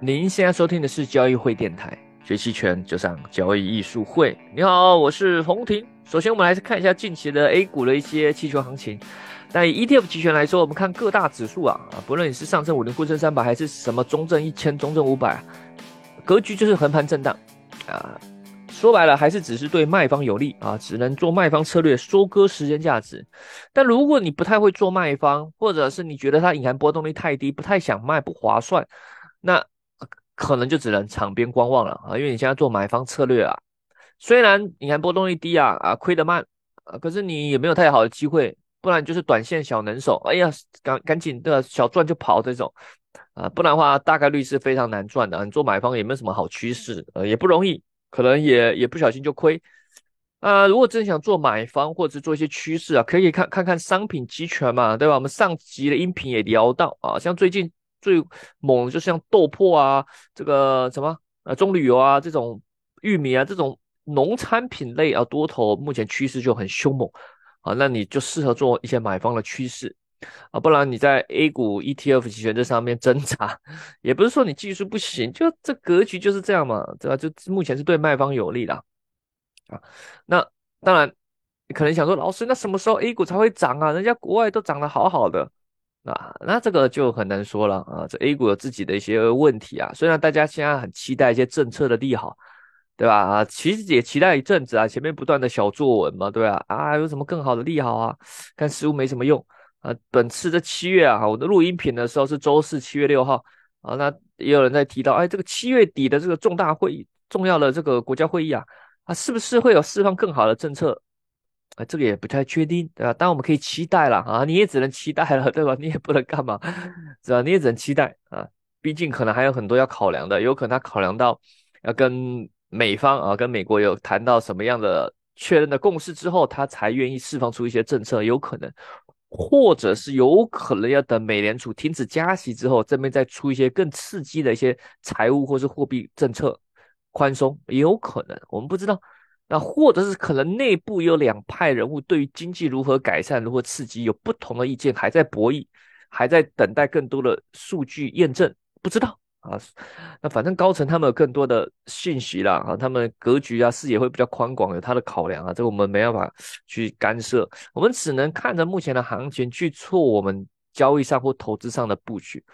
您现在收听的是交易会电台，学期权就上交易艺术会。你好，我是洪婷。首先，我们来看一下近期的 A 股的一些期权行情。那以 ETF 期权来说，我们看各大指数啊啊，不论你是上证五零、沪深三百，还是什么中证一千、中证五百，格局就是横盘震荡啊。说白了，还是只是对卖方有利啊，只能做卖方策略，收割时间价值。但如果你不太会做卖方，或者是你觉得它隐含波动率太低，不太想卖，不划算，那可能就只能场边观望了啊。因为你现在做买方策略啊，虽然你看波动率低啊啊，亏得慢啊，可是你也没有太好的机会，不然就是短线小能手，哎呀，赶赶紧的小赚就跑这种啊，不然的话大概率是非常难赚的。你做买方也没有什么好趋势，呃，也不容易。可能也也不小心就亏啊！如果真想做买方或者做一些趋势啊，可以看看看商品期权嘛，对吧？我们上集的音频也聊到啊，像最近最猛就像豆粕啊，这个什么呃棕榈油啊这种玉米啊这种农产品类啊多头目前趋势就很凶猛啊，那你就适合做一些买方的趋势。啊，不然你在 A 股 ETF 期权这上面挣扎，也不是说你技术不行，就这格局就是这样嘛，对吧？就目前是对卖方有利的啊。那当然，你可能想说，老师，那什么时候 A 股才会涨啊？人家国外都涨得好好的啊，那这个就很难说了啊。这 A 股有自己的一些问题啊，虽然大家现在很期待一些政策的利好，对吧？啊，其实也期待一阵子啊，前面不断的小作文嘛，对吧？啊，有什么更好的利好啊？看似乎没什么用。啊，本次这七月啊，我的录音品的时候是周四七月六号啊，那也有人在提到，哎，这个七月底的这个重大会议、重要的这个国家会议啊，啊，是不是会有释放更好的政策？啊，这个也不太确定，对吧？但我们可以期待了啊，你也只能期待了，对吧？你也不能干嘛，是吧？你也只能期待啊，毕竟可能还有很多要考量的，有可能他考量到要跟美方啊，跟美国有谈到什么样的确认的共识之后，他才愿意释放出一些政策，有可能。或者是有可能要等美联储停止加息之后，这边再出一些更刺激的一些财务或是货币政策宽松，也有可能，我们不知道。那或者是可能内部有两派人物对于经济如何改善、如何刺激有不同的意见，还在博弈，还在等待更多的数据验证，不知道。啊，那反正高层他们有更多的信息啦，啊，他们格局啊视野会比较宽广，有他的考量啊，这个我们没办法去干涉，我们只能看着目前的行情去做我们交易上或投资上的布局。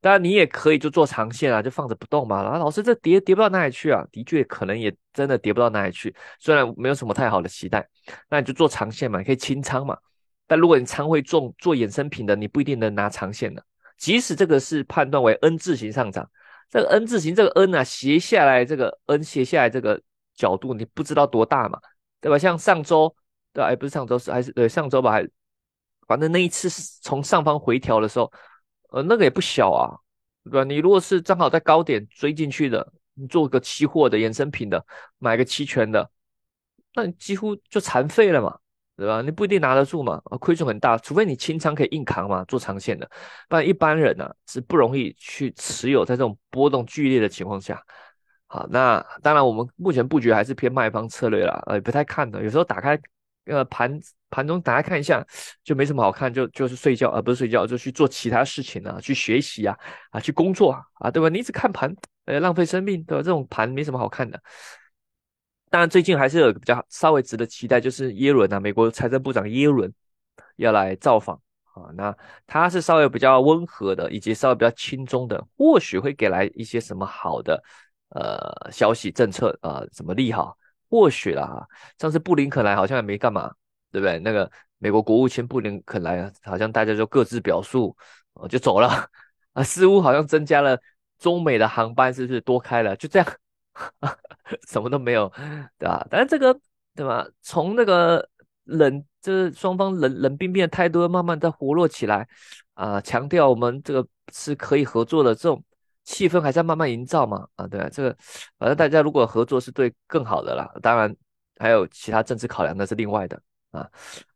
当然，你也可以就做长线啊，就放着不动嘛。然啊，老师这跌跌不到哪里去啊？的确，可能也真的跌不到哪里去，虽然没有什么太好的期待，那你就做长线嘛，你可以清仓嘛。但如果你仓会重，做衍生品的，你不一定能拿长线的。即使这个是判断为 N 字形上涨，这个 N 字形这个 N 啊斜下来，这个 N 斜下来这个角度你不知道多大嘛，对吧？像上周对吧？哎，不是上周是还是对上周吧？还反正那一次是从上方回调的时候，呃，那个也不小啊，对吧？你如果是正好在高点追进去的，你做个期货的衍生品的，买个期权的，那你几乎就残废了嘛。对吧？你不一定拿得住嘛，亏损很大，除非你清仓可以硬扛嘛，做长线的，不然一般人呢是不容易去持有在这种波动剧烈的情况下。好，那当然我们目前布局还是偏卖方策略了，呃，不太看的。有时候打开呃盘盘中打开看一下，就没什么好看，就就是睡觉，而不是睡觉，就去做其他事情啊，去学习啊，啊，去工作啊，对吧？你一直看盘，呃，浪费生命，对吧？这种盘没什么好看的。当然，最近还是有比较稍微值得期待，就是耶伦啊，美国财政部长耶伦要来造访啊。那他是稍微比较温和的，以及稍微比较轻松的，或许会给来一些什么好的呃消息政策啊，什么利好，或许啦。上次布林肯来好像也没干嘛，对不对？那个美国国务卿布林肯来，好像大家就各自表述，就走了 啊，似乎好像增加了中美的航班，是不是多开了？就这样。什么都没有，对吧？但是这个，对吧？从那个冷，就是双方冷冷冰冰的态度慢慢在活络起来啊，强调我们这个是可以合作的，这种气氛还在慢慢营造嘛啊，对啊，这个反正大家如果合作是对更好的啦，当然还有其他政治考量那是另外的啊，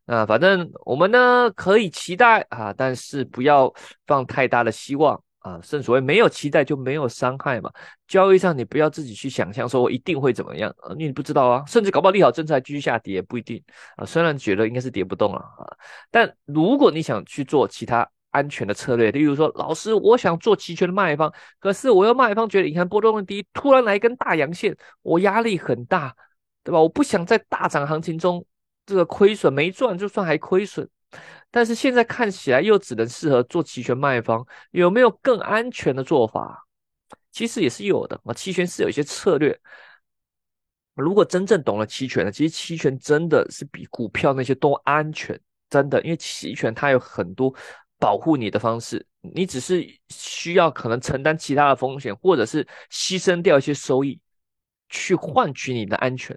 那反正我们呢可以期待啊，但是不要放太大的希望。啊，正所谓没有期待就没有伤害嘛。交易上你不要自己去想象说我一定会怎么样啊，你不知道啊，甚至搞不好利好政策还继续下跌不一定啊。虽然觉得应该是跌不动了啊，但如果你想去做其他安全的策略。例如说，老师，我想做期权的卖方，可是我要卖方觉得银行波动率低，突然来一根大阳线，我压力很大，对吧？我不想在大涨行情中这个亏损没赚，就算还亏损。但是现在看起来又只能适合做期权卖方，有没有更安全的做法？其实也是有的啊，期权是有一些策略。如果真正懂了期权的，其实期权真的是比股票那些都安全，真的，因为期权它有很多保护你的方式，你只是需要可能承担其他的风险，或者是牺牲掉一些收益，去换取你的安全。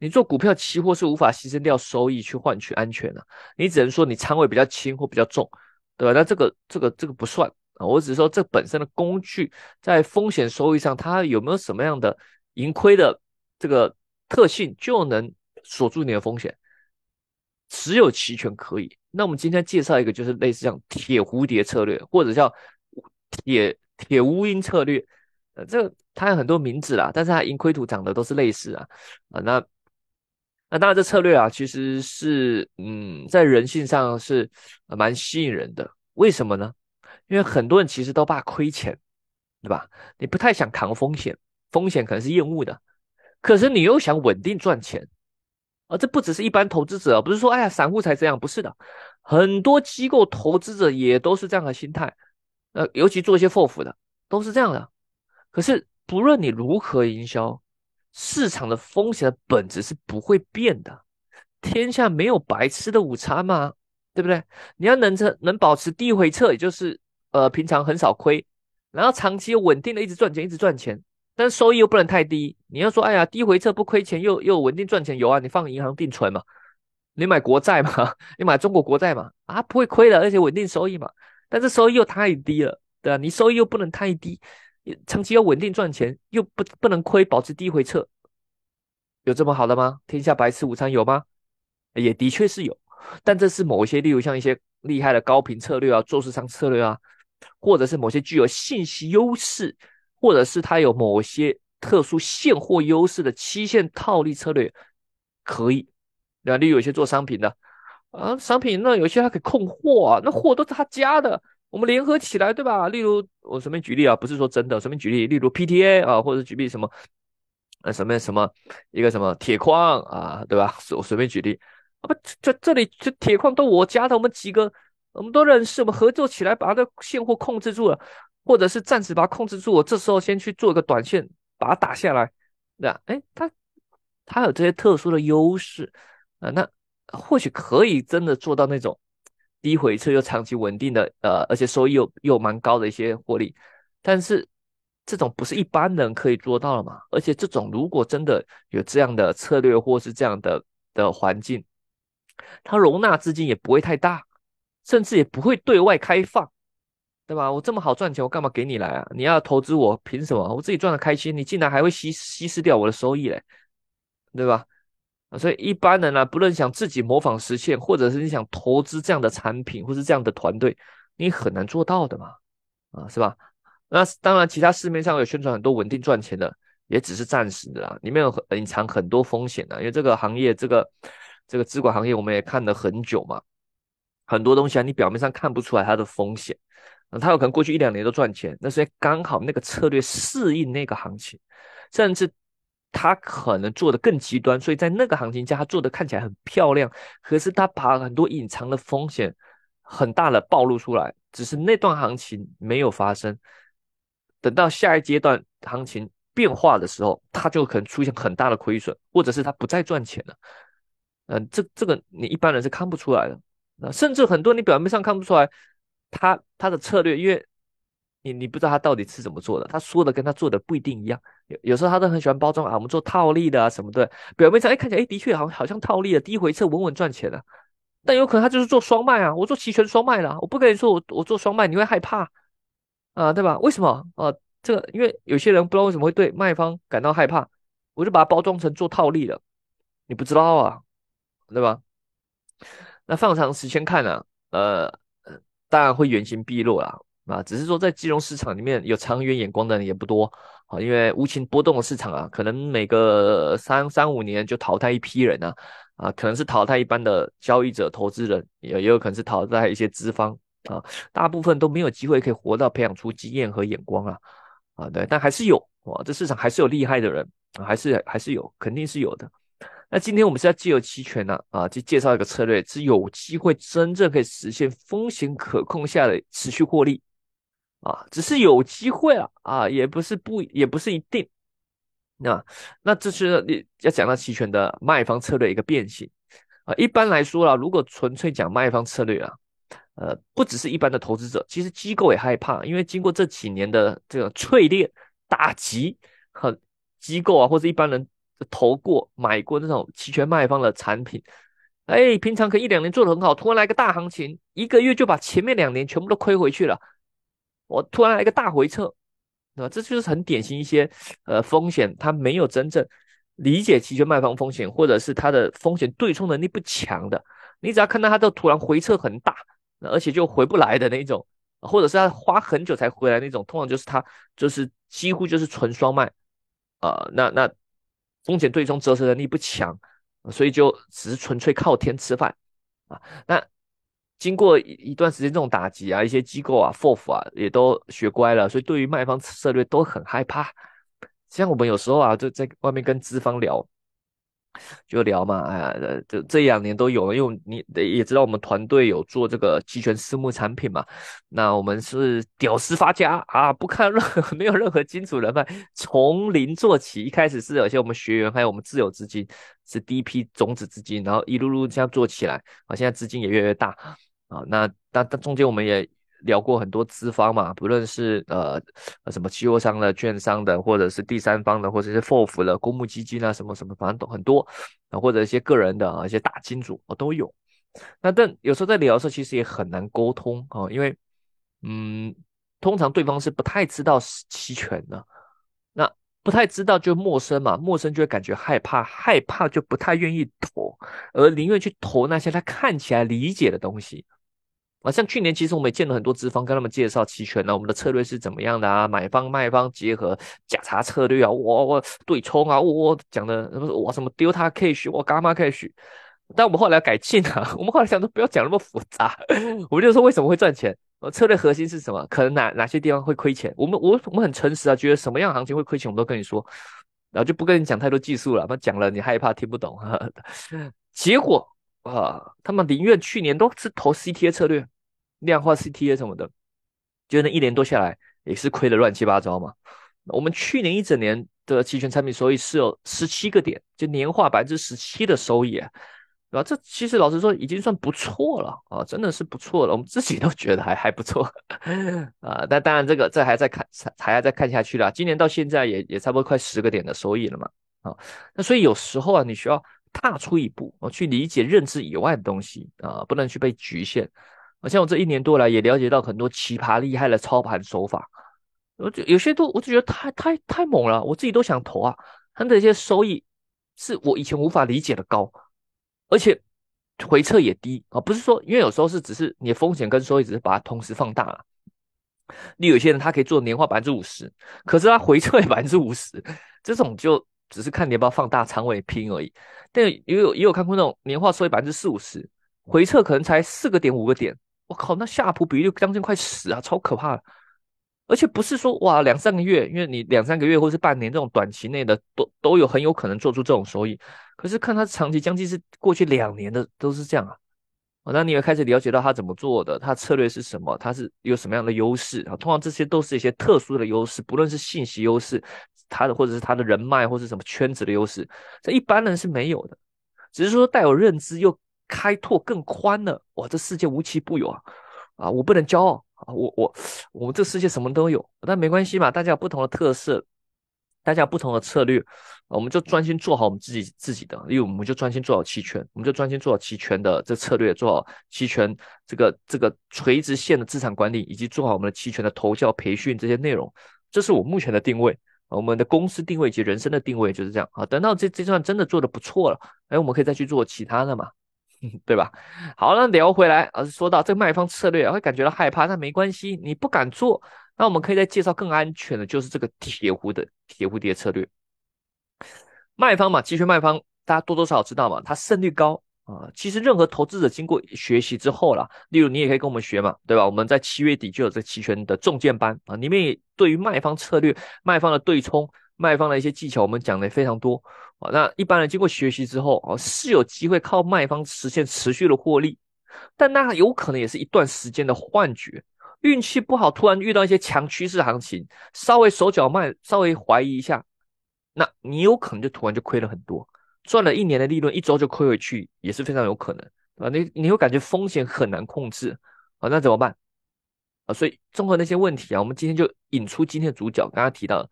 你做股票期货是无法牺牲掉收益去换取安全的，你只能说你仓位比较轻或比较重，对吧？那这个这个这个不算啊，我只是说这本身的工具在风险收益上，它有没有什么样的盈亏的这个特性，就能锁住你的风险。持有期权可以。那我们今天介绍一个，就是类似像铁蝴蝶策略，或者叫铁铁乌鹰策略，呃，这个它有很多名字啦，但是它盈亏图长得都是类似啊，啊，那。那当然，这策略啊，其实是嗯，在人性上是蛮吸引人的。为什么呢？因为很多人其实都怕亏钱，对吧？你不太想扛风险，风险可能是厌恶的，可是你又想稳定赚钱。而这不只是一般投资者，不是说哎呀散户才这样，不是的，很多机构投资者也都是这样的心态。呃，尤其做一些 FOF 的，都是这样的。可是不论你如何营销。市场的风险的本质是不会变的，天下没有白吃的午餐嘛，对不对？你要能成能保持低回撤，也就是呃平常很少亏，然后长期稳定的一直赚钱，一直赚钱，但收益又不能太低。你要说哎呀低回撤不亏钱又又稳定赚钱，有啊，你放银行定存嘛，你买国债嘛，你买中国国债嘛，啊不会亏的，而且稳定收益嘛，但是收益又太低了，对吧？你收益又不能太低。长期要稳定赚钱，又不不能亏，保持低回撤，有这么好的吗？天下白吃午餐有吗？也的确是有，但这是某一些，例如像一些厉害的高频策略啊、做市商策略啊，或者是某些具有信息优势，或者是它有某些特殊现货优势的期限套利策略，可以。那例如有些做商品的啊，商品那有些它可以控货啊，那货都是他家的。我们联合起来，对吧？例如我随便举例啊，不是说真的，随便举例，例如 PTA 啊，或者举例什么，呃，什么什么一个什么铁矿啊，对吧？我随便举例啊，不，这这里这铁矿都我家的，我们几个我们都认识，我们合作起来把它的现货控制住了，或者是暂时把它控制住，我这时候先去做一个短线，把它打下来，对吧？哎，它它有这些特殊的优势啊，那或许可以真的做到那种。低回撤又长期稳定的，呃，而且收益又又蛮高的一些获利，但是这种不是一般人可以做到的嘛？而且这种如果真的有这样的策略或是这样的的环境，它容纳资金也不会太大，甚至也不会对外开放，对吧？我这么好赚钱，我干嘛给你来啊？你要投资我，凭什么？我自己赚的开心，你竟然还会稀稀释掉我的收益嘞，对吧？所以一般人呢，不论想自己模仿实现，或者是你想投资这样的产品，或是这样的团队，你很难做到的嘛，啊，是吧？那当然，其他市面上有宣传很多稳定赚钱的，也只是暂时的啦，里面有隐藏很多风险的。因为这个行业，这个这个资管行业，我们也看了很久嘛，很多东西啊，你表面上看不出来它的风险，啊，它有可能过去一两年都赚钱，那是刚好那个策略适应那个行情，甚至。他可能做的更极端，所以在那个行情下，他做的看起来很漂亮，可是他把很多隐藏的风险很大的暴露出来，只是那段行情没有发生。等到下一阶段行情变化的时候，他就可能出现很大的亏损，或者是他不再赚钱了。嗯，这这个你一般人是看不出来的，那甚至很多你表面上看不出来，他他的策略，因为。你你不知道他到底是怎么做的，他说的跟他做的不一定一样。有有时候他都很喜欢包装啊，我们做套利的啊什么的，表面上哎看起来哎的确好好像套利的，低回撤稳稳赚钱的，但有可能他就是做双卖啊，我做期权双卖了，我不跟你说我我做双卖你会害怕啊，对吧？为什么啊？这个因为有些人不知道为什么会对卖方感到害怕，我就把它包装成做套利的，你不知道啊，对吧？那放长时间看呢，呃，当然会原形毕露啦。啊，只是说在金融市场里面有长远眼光的人也不多啊，因为无情波动的市场啊，可能每个三三五年就淘汰一批人啊，啊，可能是淘汰一般的交易者、投资人，也也有可能是淘汰一些资方啊，大部分都没有机会可以活到培养出经验和眼光啊，啊，对，但还是有哇，这市场还是有厉害的人，还是还是有，肯定是有的。那今天我们是要借由期权呢，啊，去介绍一个策略，是有机会真正可以实现风险可控下的持续获利，啊，只是有机会啊，啊，也不是不，也不是一定。那那这是你要讲到期权的卖方策略一个变形啊。一般来说啦，如果纯粹讲卖方策略啊。呃，不只是一般的投资者，其实机构也害怕，因为经过这几年的这个淬炼、打击，和机构啊或者一般人投过、买过那种期权卖方的产品，哎，平常可一两年做的很好，突然来个大行情，一个月就把前面两年全部都亏回去了。我突然来个大回撤，啊，这就是很典型一些呃风险，他没有真正理解期权卖方风险，或者是他的风险对冲能力不强的，你只要看到他的突然回撤很大。而且就回不来的那种，或者是他花很久才回来那种，通常就是他就是几乎就是纯双卖，啊，那那风险对冲折射能力不强，所以就只是纯粹靠天吃饭啊。那经过一一段时间这种打击啊，一些机构啊、FOF 啊也都学乖了，所以对于卖方策略都很害怕。像我们有时候啊，就在外面跟资方聊。就聊嘛，哎呀，这这两年都有了，因为你也知道我们团队有做这个期权私募产品嘛，那我们是屌丝发家啊，不看任何 没有任何金主人脉，从零做起，一开始是有些我们学员还有我们自有资金是第一批种子资金，然后一路路这样做起来啊，现在资金也越来越大啊，那但但中间我们也。聊过很多资方嘛，不论是呃什么期货商的、券商的，或者是第三方的，或者是 FOF 的公募基金啊，什么什么，反正都很多啊，或者一些个人的啊，一些大金主我都有。那但有时候在聊的时候，其实也很难沟通啊，因为嗯，通常对方是不太知道期权的，那不太知道就陌生嘛，陌生就会感觉害怕，害怕就不太愿意投，而宁愿去投那些他看起来理解的东西。啊，像去年其实我们也见了很多资方，跟他们介绍期权呢，我们的策略是怎么样的啊？买方卖方结合假查策略啊，我我对冲啊，我我讲的什么我什么丢他 cash，我干嘛 cash，但我们后来改进了，我们后来想说不要讲那么复杂，我们就说为什么会赚钱？呃，策略核心是什么？可能哪哪些地方会亏钱？我们我我们很诚实啊，觉得什么样行情会亏钱，我们都跟你说，然后就不跟你讲太多技术了，那讲了你害怕听不懂，结果啊，他们宁愿去年都是投 CTA 策略。量化 CTA 什么的，就那一年多下来也是亏的乱七八糟嘛。我们去年一整年的期权产品收益是有十七个点，就年化百分之十七的收益啊，对吧？这其实老实说已经算不错了啊，真的是不错了。我们自己都觉得还还不错 啊。但当然这个这还在看，还要再看下去了。今年到现在也也差不多快十个点的收益了嘛。啊，那所以有时候啊，你需要踏出一步，啊，去理解认知以外的东西啊，不能去被局限。而像我这一年多来也了解到很多奇葩厉害的操盘手法，我就有些都我就觉得太太太猛了，我自己都想投啊。他的一些收益是我以前无法理解的高，而且回撤也低啊。不是说因为有时候是只是你的风险跟收益只是把它同时放大了。你有些人他可以做年化百分之五十，可是他回撤也百分之五十，这种就只是看你要不要放大仓位拼而已。但也有也有看过那种年化收益百分之四五十，回撤可能才四个点五个点。我靠，那下普比率将近快死啊，超可怕的！而且不是说哇两三个月，因为你两三个月或是半年这种短期内的都都有很有可能做出这种收益。可是看它长期将近是过去两年的都是这样啊，那你也开始了解到他怎么做的，他策略是什么，他是有什么样的优势啊？通常这些都是一些特殊的优势，不论是信息优势，他的或者是他的人脉或是什么圈子的优势，这一般人是没有的，只是说带有认知又。开拓更宽了，哇！这世界无奇不有啊！啊，我不能骄傲啊！我我我们这世界什么都有，但没关系嘛，大家有不同的特色，大家有不同的策略，我们就专心做好我们自己自己的，因为我们就专心做好期权，我们就专心做好期权的这策略，做好期权这个这个垂直线的资产管理，以及做好我们的期权的投教培训这些内容，这是我目前的定位，我们的公司定位以及人生的定位就是这样啊。等到这这段真的做的不错了，哎，我们可以再去做其他的嘛。对吧？好，那聊回来，而是说到这个卖方策略会感觉到害怕，那没关系，你不敢做，那我们可以再介绍更安全的，就是这个铁蝴的铁蝴蝶策略。卖方嘛，期权卖方，大家多多少少知道嘛，它胜率高啊。其实任何投资者经过学习之后啦，例如你也可以跟我们学嘛，对吧？我们在七月底就有这期权的重建班啊，里面也对于卖方策略、卖方的对冲、卖方的一些技巧，我们讲的非常多啊。那一般人经过学习之后啊，是有机会靠卖方实现持续的获利，但那有可能也是一段时间的幻觉。运气不好，突然遇到一些强趋势行情，稍微手脚慢，稍微怀疑一下，那你有可能就突然就亏了很多，赚了一年的利润，一周就亏回去，也是非常有可能啊。你你会感觉风险很难控制啊，那怎么办啊？所以综合那些问题啊，我们今天就引出今天的主角，刚刚提到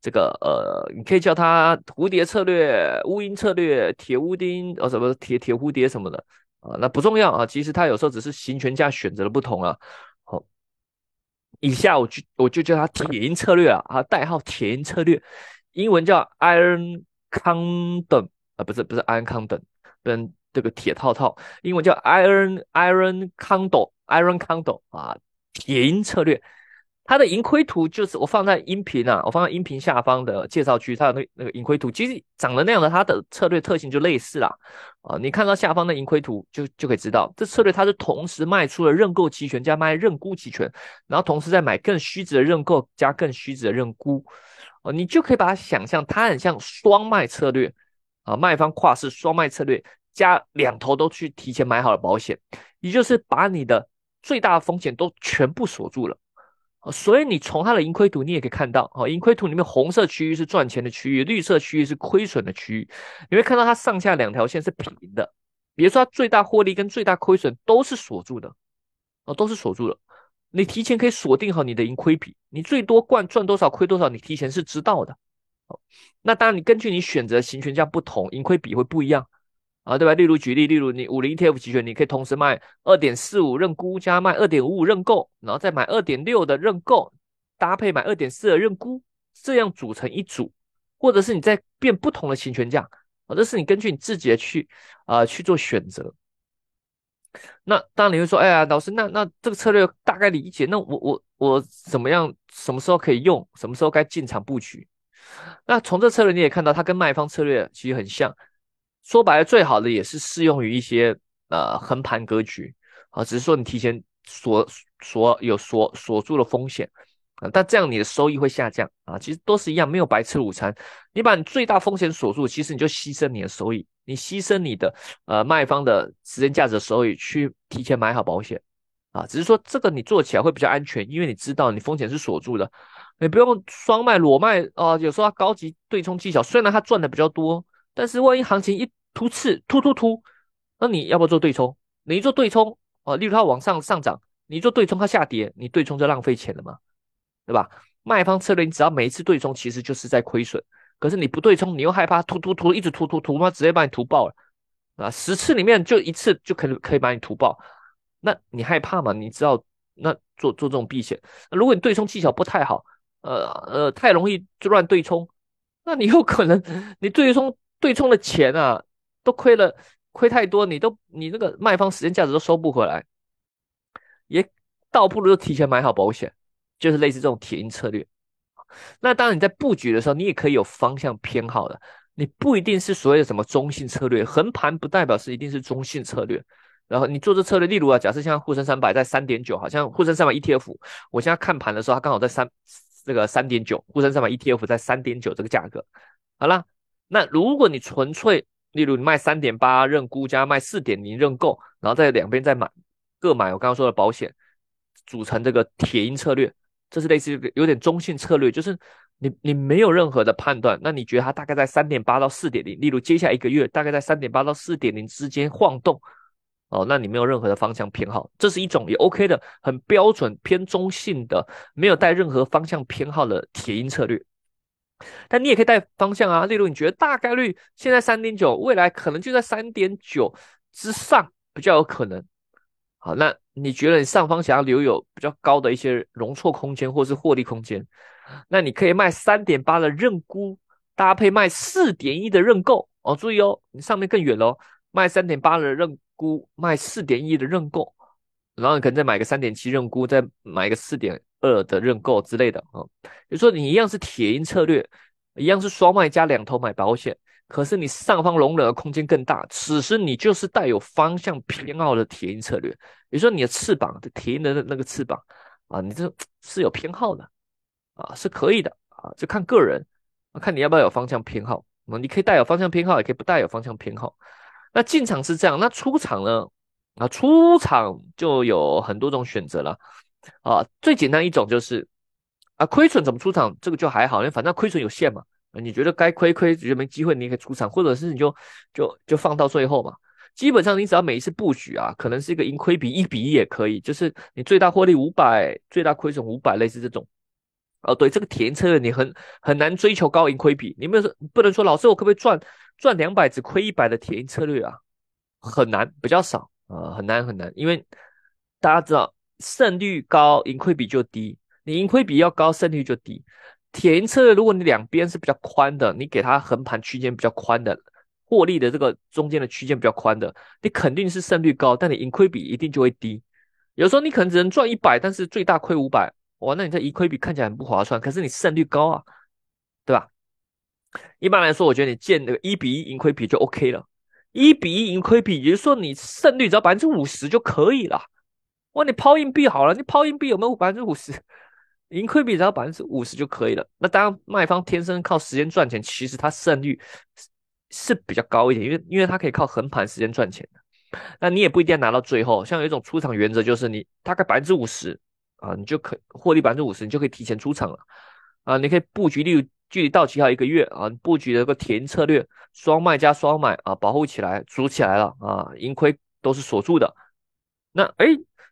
这个呃，你可以叫它蝴蝶策略、乌鹰策略、铁乌丁，呃，什么铁铁蝴蝶什么的啊，那不重要啊。其实它有时候只是行权价选择的不同啊。以下我就我就叫它铁鹰策略啊，啊，代号铁鹰策略，英文叫 Iron Condom 啊，不是不是 Iron Condom，跟这个铁套套，英文叫 Iron Iron Condom，Iron Condom 啊，铁鹰策略。它的盈亏图就是我放在音频啊，我放在音频下方的介绍区，它的那那个盈亏图其实长得那样的，它的策略特性就类似啦。啊，你看到下方的盈亏图就就可以知道，这策略它是同时卖出了认购期权加卖认沽期权，然后同时再买更虚值的认购加更虚值的认沽，哦，你就可以把它想象它很像双卖策略啊，卖方跨市双卖策略加两头都去提前买好了保险，也就是把你的最大的风险都全部锁住了。所以你从它的盈亏图，你也可以看到，哦，盈亏图里面红色区域是赚钱的区域，绿色区域是亏损的区域。你会看到它上下两条线是平的，比如说它最大获利跟最大亏损都是锁住的，哦，都是锁住了。你提前可以锁定好你的盈亏比，你最多赚赚多少亏多少，你提前是知道的。哦，那当然你根据你选择行权价不同，盈亏比会不一样。啊，对吧？例如举例，例如你五零 ETF 期权，你可以同时卖二点四五认沽加卖二点五五认购，然后再买二点六的认购，搭配买二点四的认沽，这样组成一组，或者是你在变不同的行权价，啊，这是你根据你自己的去啊去做选择。那当然你会说，哎呀，老师，那那这个策略大概理解，那我我我怎么样，什么时候可以用，什么时候该进场布局？那从这策略你也看到，它跟卖方策略其实很像。说白了，最好的也是适用于一些呃横盘格局啊，只是说你提前锁锁有锁锁住了风险啊，但这样你的收益会下降啊。其实都是一样，没有白吃午餐。你把你最大风险锁住，其实你就牺牲你的收益，你牺牲你的呃卖方的时间价值的收益去提前买好保险啊。只是说这个你做起来会比较安全，因为你知道你风险是锁住的，你不用双卖裸卖啊。有时候高级对冲技巧虽然它赚的比较多。但是万一行情一突刺突突突，那你要不要做对冲？你一做对冲啊，例如它往上上涨，你做对冲它下跌，你对冲就浪费钱了嘛，对吧？卖方策略你只要每一次对冲其实就是在亏损，可是你不对冲，你又害怕突突突一直突突突，它直接把你突爆了啊！十次里面就一次就可以可以把你突爆，那你害怕嘛？你知道那做做这种避险，如果你对冲技巧不太好，呃呃太容易就乱对冲，那你有可能你对冲。对冲的钱啊，都亏了，亏太多，你都你那个卖方时间价值都收不回来，也倒不如提前买好保险，就是类似这种铁鹰策略。那当然你在布局的时候，你也可以有方向偏好的，你不一定是所谓的什么中性策略，横盘不代表是一定是中性策略。然后你做这策略，例如啊，假设像沪深三百在三点九，好像沪深三百 ETF，我现在看盘的时候，它刚好在三这个三点九，沪深三百 ETF 在三点九这个价格，好了。那如果你纯粹，例如你卖三点八认沽加卖四点零认购，然后在两边再买各买我刚刚说的保险，组成这个铁鹰策略，这是类似于有点中性策略，就是你你没有任何的判断，那你觉得它大概在三点八到四点零，例如接下来一个月大概在三点八到四点零之间晃动，哦，那你没有任何的方向偏好，这是一种也 OK 的，很标准偏中性的，没有带任何方向偏好的铁鹰策略。但你也可以带方向啊，例如你觉得大概率现在三点九，未来可能就在三点九之上比较有可能。好，那你觉得你上方想要留有比较高的一些容错空间或是获利空间，那你可以卖三点八的认沽，搭配卖四点一的认购哦。注意哦，你上面更远喽，卖三点八的认沽，卖四点一的认购，然后你可能再买个三点七认沽，再买一个四点。二的认购之类的啊，比如说你一样是铁鹰策略，一样是双卖加两头买保险，可是你上方容忍的空间更大，此时你就是带有方向偏好的铁鹰策略。比如说你的翅膀的铁鹰的那那个翅膀啊，你这是有偏好的啊，是可以的啊，就看个人，看你要不要有方向偏好。那你可以带有方向偏好，也可以不带有方向偏好。那进场是这样，那出场呢？啊，出场就有很多种选择了啊。最简单一种就是啊，亏损怎么出场？这个就还好，因为反正亏损有限嘛。你觉得该亏亏，觉得没机会，你也可以出场，或者是你就就就放到最后嘛。基本上你只要每一次布局啊，可能是一个盈亏比一比一也可以，就是你最大获利五百，最大亏损五百，类似这种。哦，对，这个田策略你很很难追求高盈亏比，你没有说不能说老师我可不可以赚赚两百只亏一百的田策略啊？很难，比较少啊，很难很难，因为大家知道胜率高盈亏比就低，你盈亏比要高胜率就低。田策略如果你两边是比较宽的，你给它横盘区间比较宽的，获利的这个中间的区间比较宽的，你肯定是胜率高，但你盈亏比一定就会低。有时候你可能只能赚一百，但是最大亏五百。哇，那你这盈亏比看起来很不划算，可是你胜率高啊，对吧？一般来说，我觉得你建那个一比一盈亏比就 OK 了，一比一盈亏比，也就是说你胜率只要百分之五十就可以了。哇，你抛硬币好了，你抛硬币有没有百分之五十？盈亏比只要百分之五十就可以了。那当然，卖方天生靠时间赚钱，其实它胜率是是比较高一点，因为因为它可以靠横盘时间赚钱。那你也不一定要拿到最后，像有一种出场原则，就是你大概百分之五十。啊，你就可获利百分之五十，你就可以提前出场了。啊，你可以布局，例如距离到期还有一个月啊，你布局的个填策略，双卖加双买啊，保护起来，组起来了啊，盈亏都是锁住的。那哎，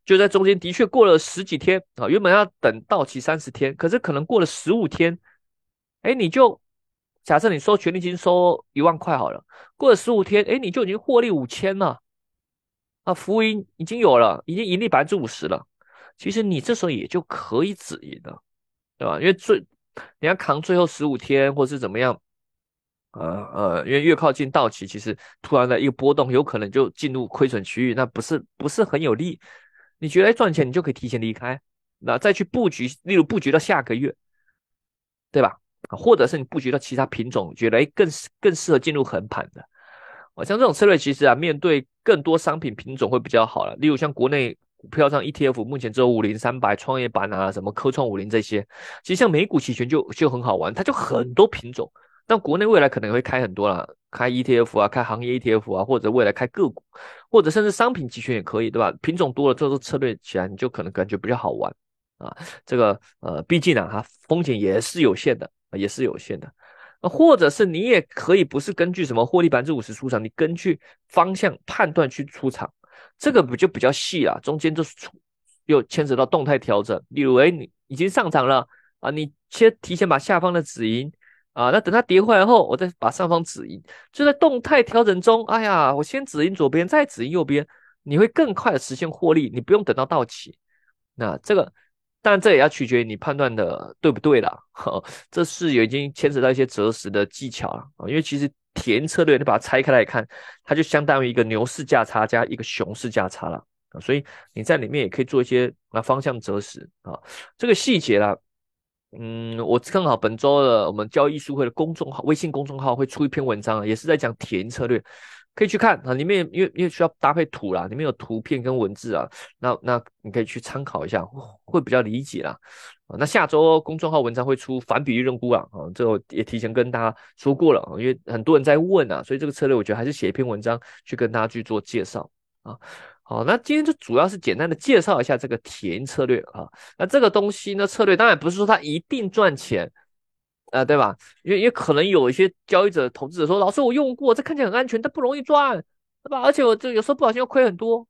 就在中间的确过了十几天啊，原本要等到期三十天，可是可能过了十五天，哎，你就假设你收权利金收一万块好了，过了十五天，哎，你就已经获利五千了啊，浮盈已经有了，已经盈利百分之五十了。其实你这时候也就可以止盈了，对吧？因为最你要扛最后十五天，或是怎么样，呃呃，因为越靠近到期，其实突然的一个波动，有可能就进入亏损区域，那不是不是很有利。你觉得赚钱，你就可以提前离开，那再去布局，例如布局到下个月，对吧？或者是你布局到其他品种，觉得哎更更适合进入横盘的。我像这种策略，其实啊，面对更多商品品种会比较好了。例如像国内。股票上 ETF 目前只有五零三百创业板啊，什么科创五零这些，其实像美股期权就就很好玩，它就很多品种。但国内未来可能会开很多了，开 ETF 啊，开行业 ETF 啊，或者未来开个股，或者甚至商品期权也可以，对吧？品种多了，这个策略起来你就可能感觉比较好玩啊。这个呃，毕竟啊，它风险也是有限的，也是有限的。或者是你也可以不是根据什么获利百分之五十出场，你根据方向判断去出场。这个不就比较细了，中间就是出又牵扯到动态调整，例如哎，你已经上涨了啊，你先提前把下方的止盈啊，那等它跌回来后，我再把上方止盈，就在动态调整中，哎呀，我先止盈左边，再止盈右边，你会更快的实现获利，你不用等到到期。那这个当然这也要取决于你判断的对不对了，这是有已经牵扯到一些择时的技巧了啊，因为其实。填策略，你把它拆开来看，它就相当于一个牛市价差加一个熊市价差了啊，所以你在里面也可以做一些啊方向择时啊，这个细节啦，嗯，我正好本周的我们交易书会的公众号微信公众号会出一篇文章，也是在讲田策略，可以去看啊，里面因为因为需要搭配图啦，里面有图片跟文字啊，那那你可以去参考一下，会比较理解啦。啊，那下周公众号文章会出反比例认沽啊，啊，这个也提前跟大家说过了啊，因为很多人在问啊，所以这个策略我觉得还是写一篇文章去跟大家去做介绍啊。好，那今天就主要是简单的介绍一下这个体验策略啊。那这个东西呢，策略当然不是说它一定赚钱啊，对吧？也也可能有一些交易者、投资者说，老师我用过，这看起来很安全，但不容易赚，对吧？而且我这有时候不小心要亏很多。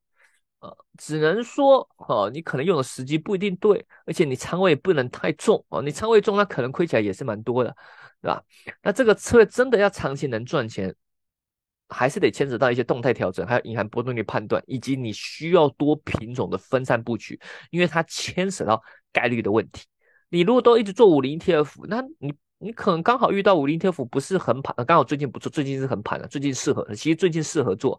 呃，只能说，哦，你可能用的时机不一定对，而且你仓位不能太重哦，你仓位重，那可能亏起来也是蛮多的，对吧？那这个策略真的要长期能赚钱，还是得牵扯到一些动态调整，还有隐含波动率判断，以及你需要多品种的分散布局，因为它牵扯到概率的问题。你如果都一直做五零 ETF，那你。你可能刚好遇到五零 ETF 不是横盘，刚好最近不做，最近是横盘了，最近适合，其实最近适合做。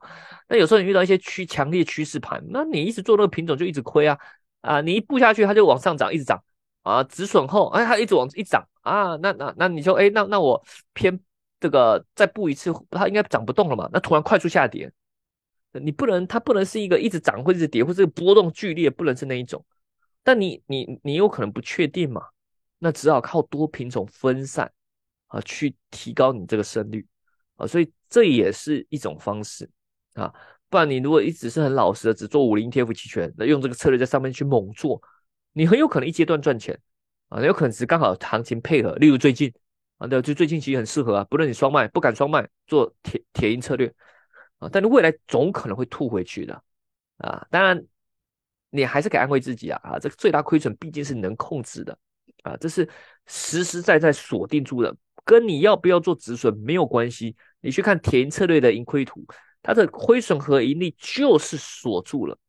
那有时候你遇到一些趋强烈趋势盘，那你一直做那个品种就一直亏啊啊！你一步下去，它就往上涨，一直涨啊，止损后，哎，它一直往一涨啊，那那那你就哎，那那我偏这个再布一次，它应该涨不动了嘛？那突然快速下跌，你不能，它不能是一个一直涨或一直跌，或者波动剧烈，不能是那一种。但你你你有可能不确定嘛？那只好靠多品种分散啊，去提高你这个胜率啊，所以这也是一种方式啊。不然你如果一直是很老实的，只做五零 TF 期权，那用这个策略在上面去猛做，你很有可能一阶段赚钱啊，有可能只是刚好行情配合。例如最近啊，对，就最近其实很适合啊，不论你双卖不敢双卖，做铁铁银策略啊，但是未来总可能会吐回去的啊。当然，你还是可以安慰自己啊啊，这个最大亏损毕竟是能控制的啊，这是实实在在锁定住的，跟你要不要做止损没有关系。你去看铁银策略的盈亏图。它的亏损和盈利就是锁住了。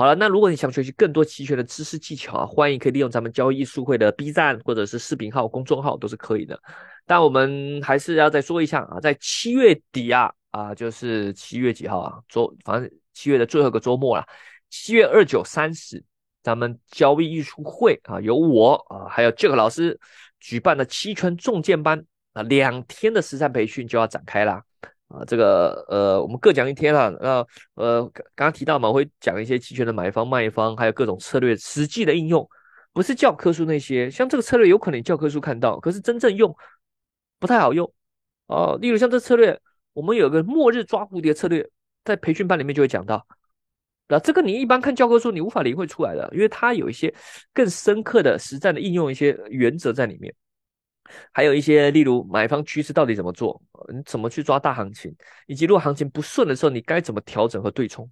好了，那如果你想学习更多期权的知识技巧啊，欢迎可以利用咱们交易艺术会的 B 站或者是视频号、公众号都是可以的。但我们还是要再说一下啊，在七月底啊啊，就是七月几号啊？周反正七月的最后一个周末了，七月二九三十，咱们交易艺术会啊，由我啊还有 Jack 老师举办的期权重剑班啊，两天的实战培训就要展开啦。啊，这个呃，我们各讲一天了。那呃，刚刚提到嘛，会讲一些期权的买方、卖方，还有各种策略实际的应用，不是教科书那些。像这个策略，有可能教科书看到，可是真正用不太好用哦。例如像这策略，我们有个末日抓蝴蝶策略，在培训班里面就会讲到。那这个你一般看教科书，你无法领会出来的，因为它有一些更深刻的实战的应用，一些原则在里面。还有一些，例如买方趋势到底怎么做，你怎么去抓大行情，以及如果行情不顺的时候，你该怎么调整和对冲？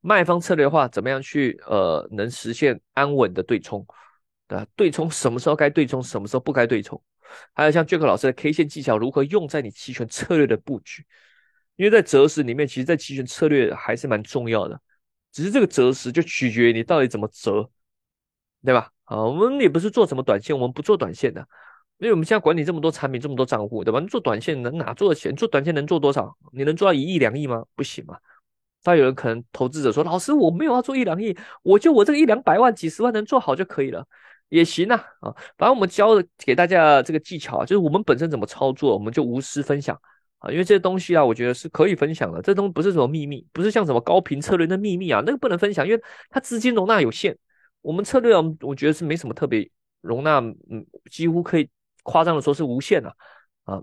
卖方策略的话，怎么样去呃能实现安稳的对冲？对吧？对冲什么时候该对冲，什么时候不该对冲？还有像 Jack 老师的 K 线技巧如何用在你期权策略的布局？因为在择时里面，其实在期权策略还是蛮重要的，只是这个择时就取决于你到底怎么择，对吧？啊，我们也不是做什么短线，我们不做短线的。因为我们现在管理这么多产品，这么多账户，对吧？你做短线能哪做的钱？做短线能做多少？你能做到一亿两亿吗？不行嘛。再有人可能投资者说：“老师，我没有要做一两亿，我就我这个一两百万、几十万能做好就可以了，也行啊。”啊，反正我们教的给大家这个技巧啊，就是我们本身怎么操作，我们就无私分享啊。因为这些东西啊，我觉得是可以分享的。这东西不是什么秘密，不是像什么高频策略的秘密啊，那个不能分享，因为它资金容纳有限。我们策略啊，我觉得是没什么特别容纳，嗯，几乎可以。夸张的说，是无限的啊，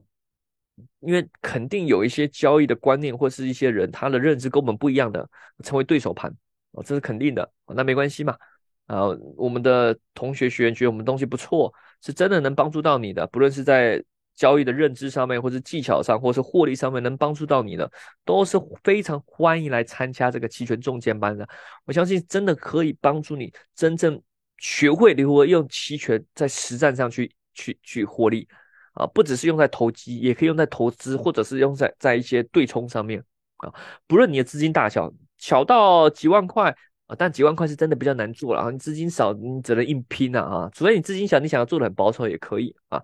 因为肯定有一些交易的观念，或是一些人他的认知跟我们不一样的，成为对手盘啊，这是肯定的。那没关系嘛，啊，我们的同学学员觉得我们东西不错，是真的能帮助到你的，不论是在交易的认知上面，或是技巧上，或是获利上面能帮助到你的，都是非常欢迎来参加这个期权重剑班的。我相信真的可以帮助你真正学会如何用期权在实战上去。去去获利啊，不只是用在投机，也可以用在投资，或者是用在在一些对冲上面啊。不论你的资金大小，小到几万块啊，但几万块是真的比较难做了啊。你资金少，你只能硬拼了啊。除非你资金小，你想要做的很保守也可以啊。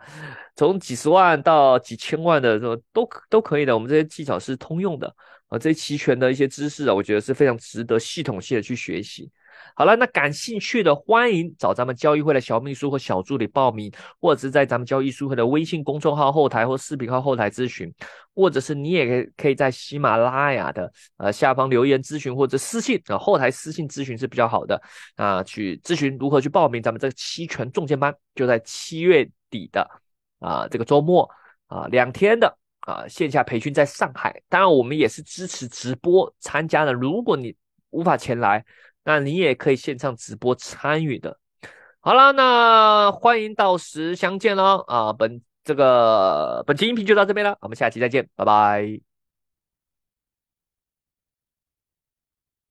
从几十万到几千万的这种都都可以的。我们这些技巧是通用的啊，这些齐全的一些知识啊，我觉得是非常值得系统性的去学习。好了，那感兴趣的欢迎找咱们交易会的小秘书或小助理报名，或者是在咱们交易书会的微信公众号后台或视频号后台咨询，或者是你也可以可以在喜马拉雅的呃下方留言咨询或者私信啊后台私信咨询是比较好的啊，去咨询如何去报名咱们这个期权重剑班，就在七月底的啊这个周末啊两天的啊线下培训在上海，当然我们也是支持直播参加的，如果你无法前来。那你也可以线上直播参与的。好了，那欢迎到时相见喽！啊，本这个本期音频就到这边了，我们下期再见，拜拜。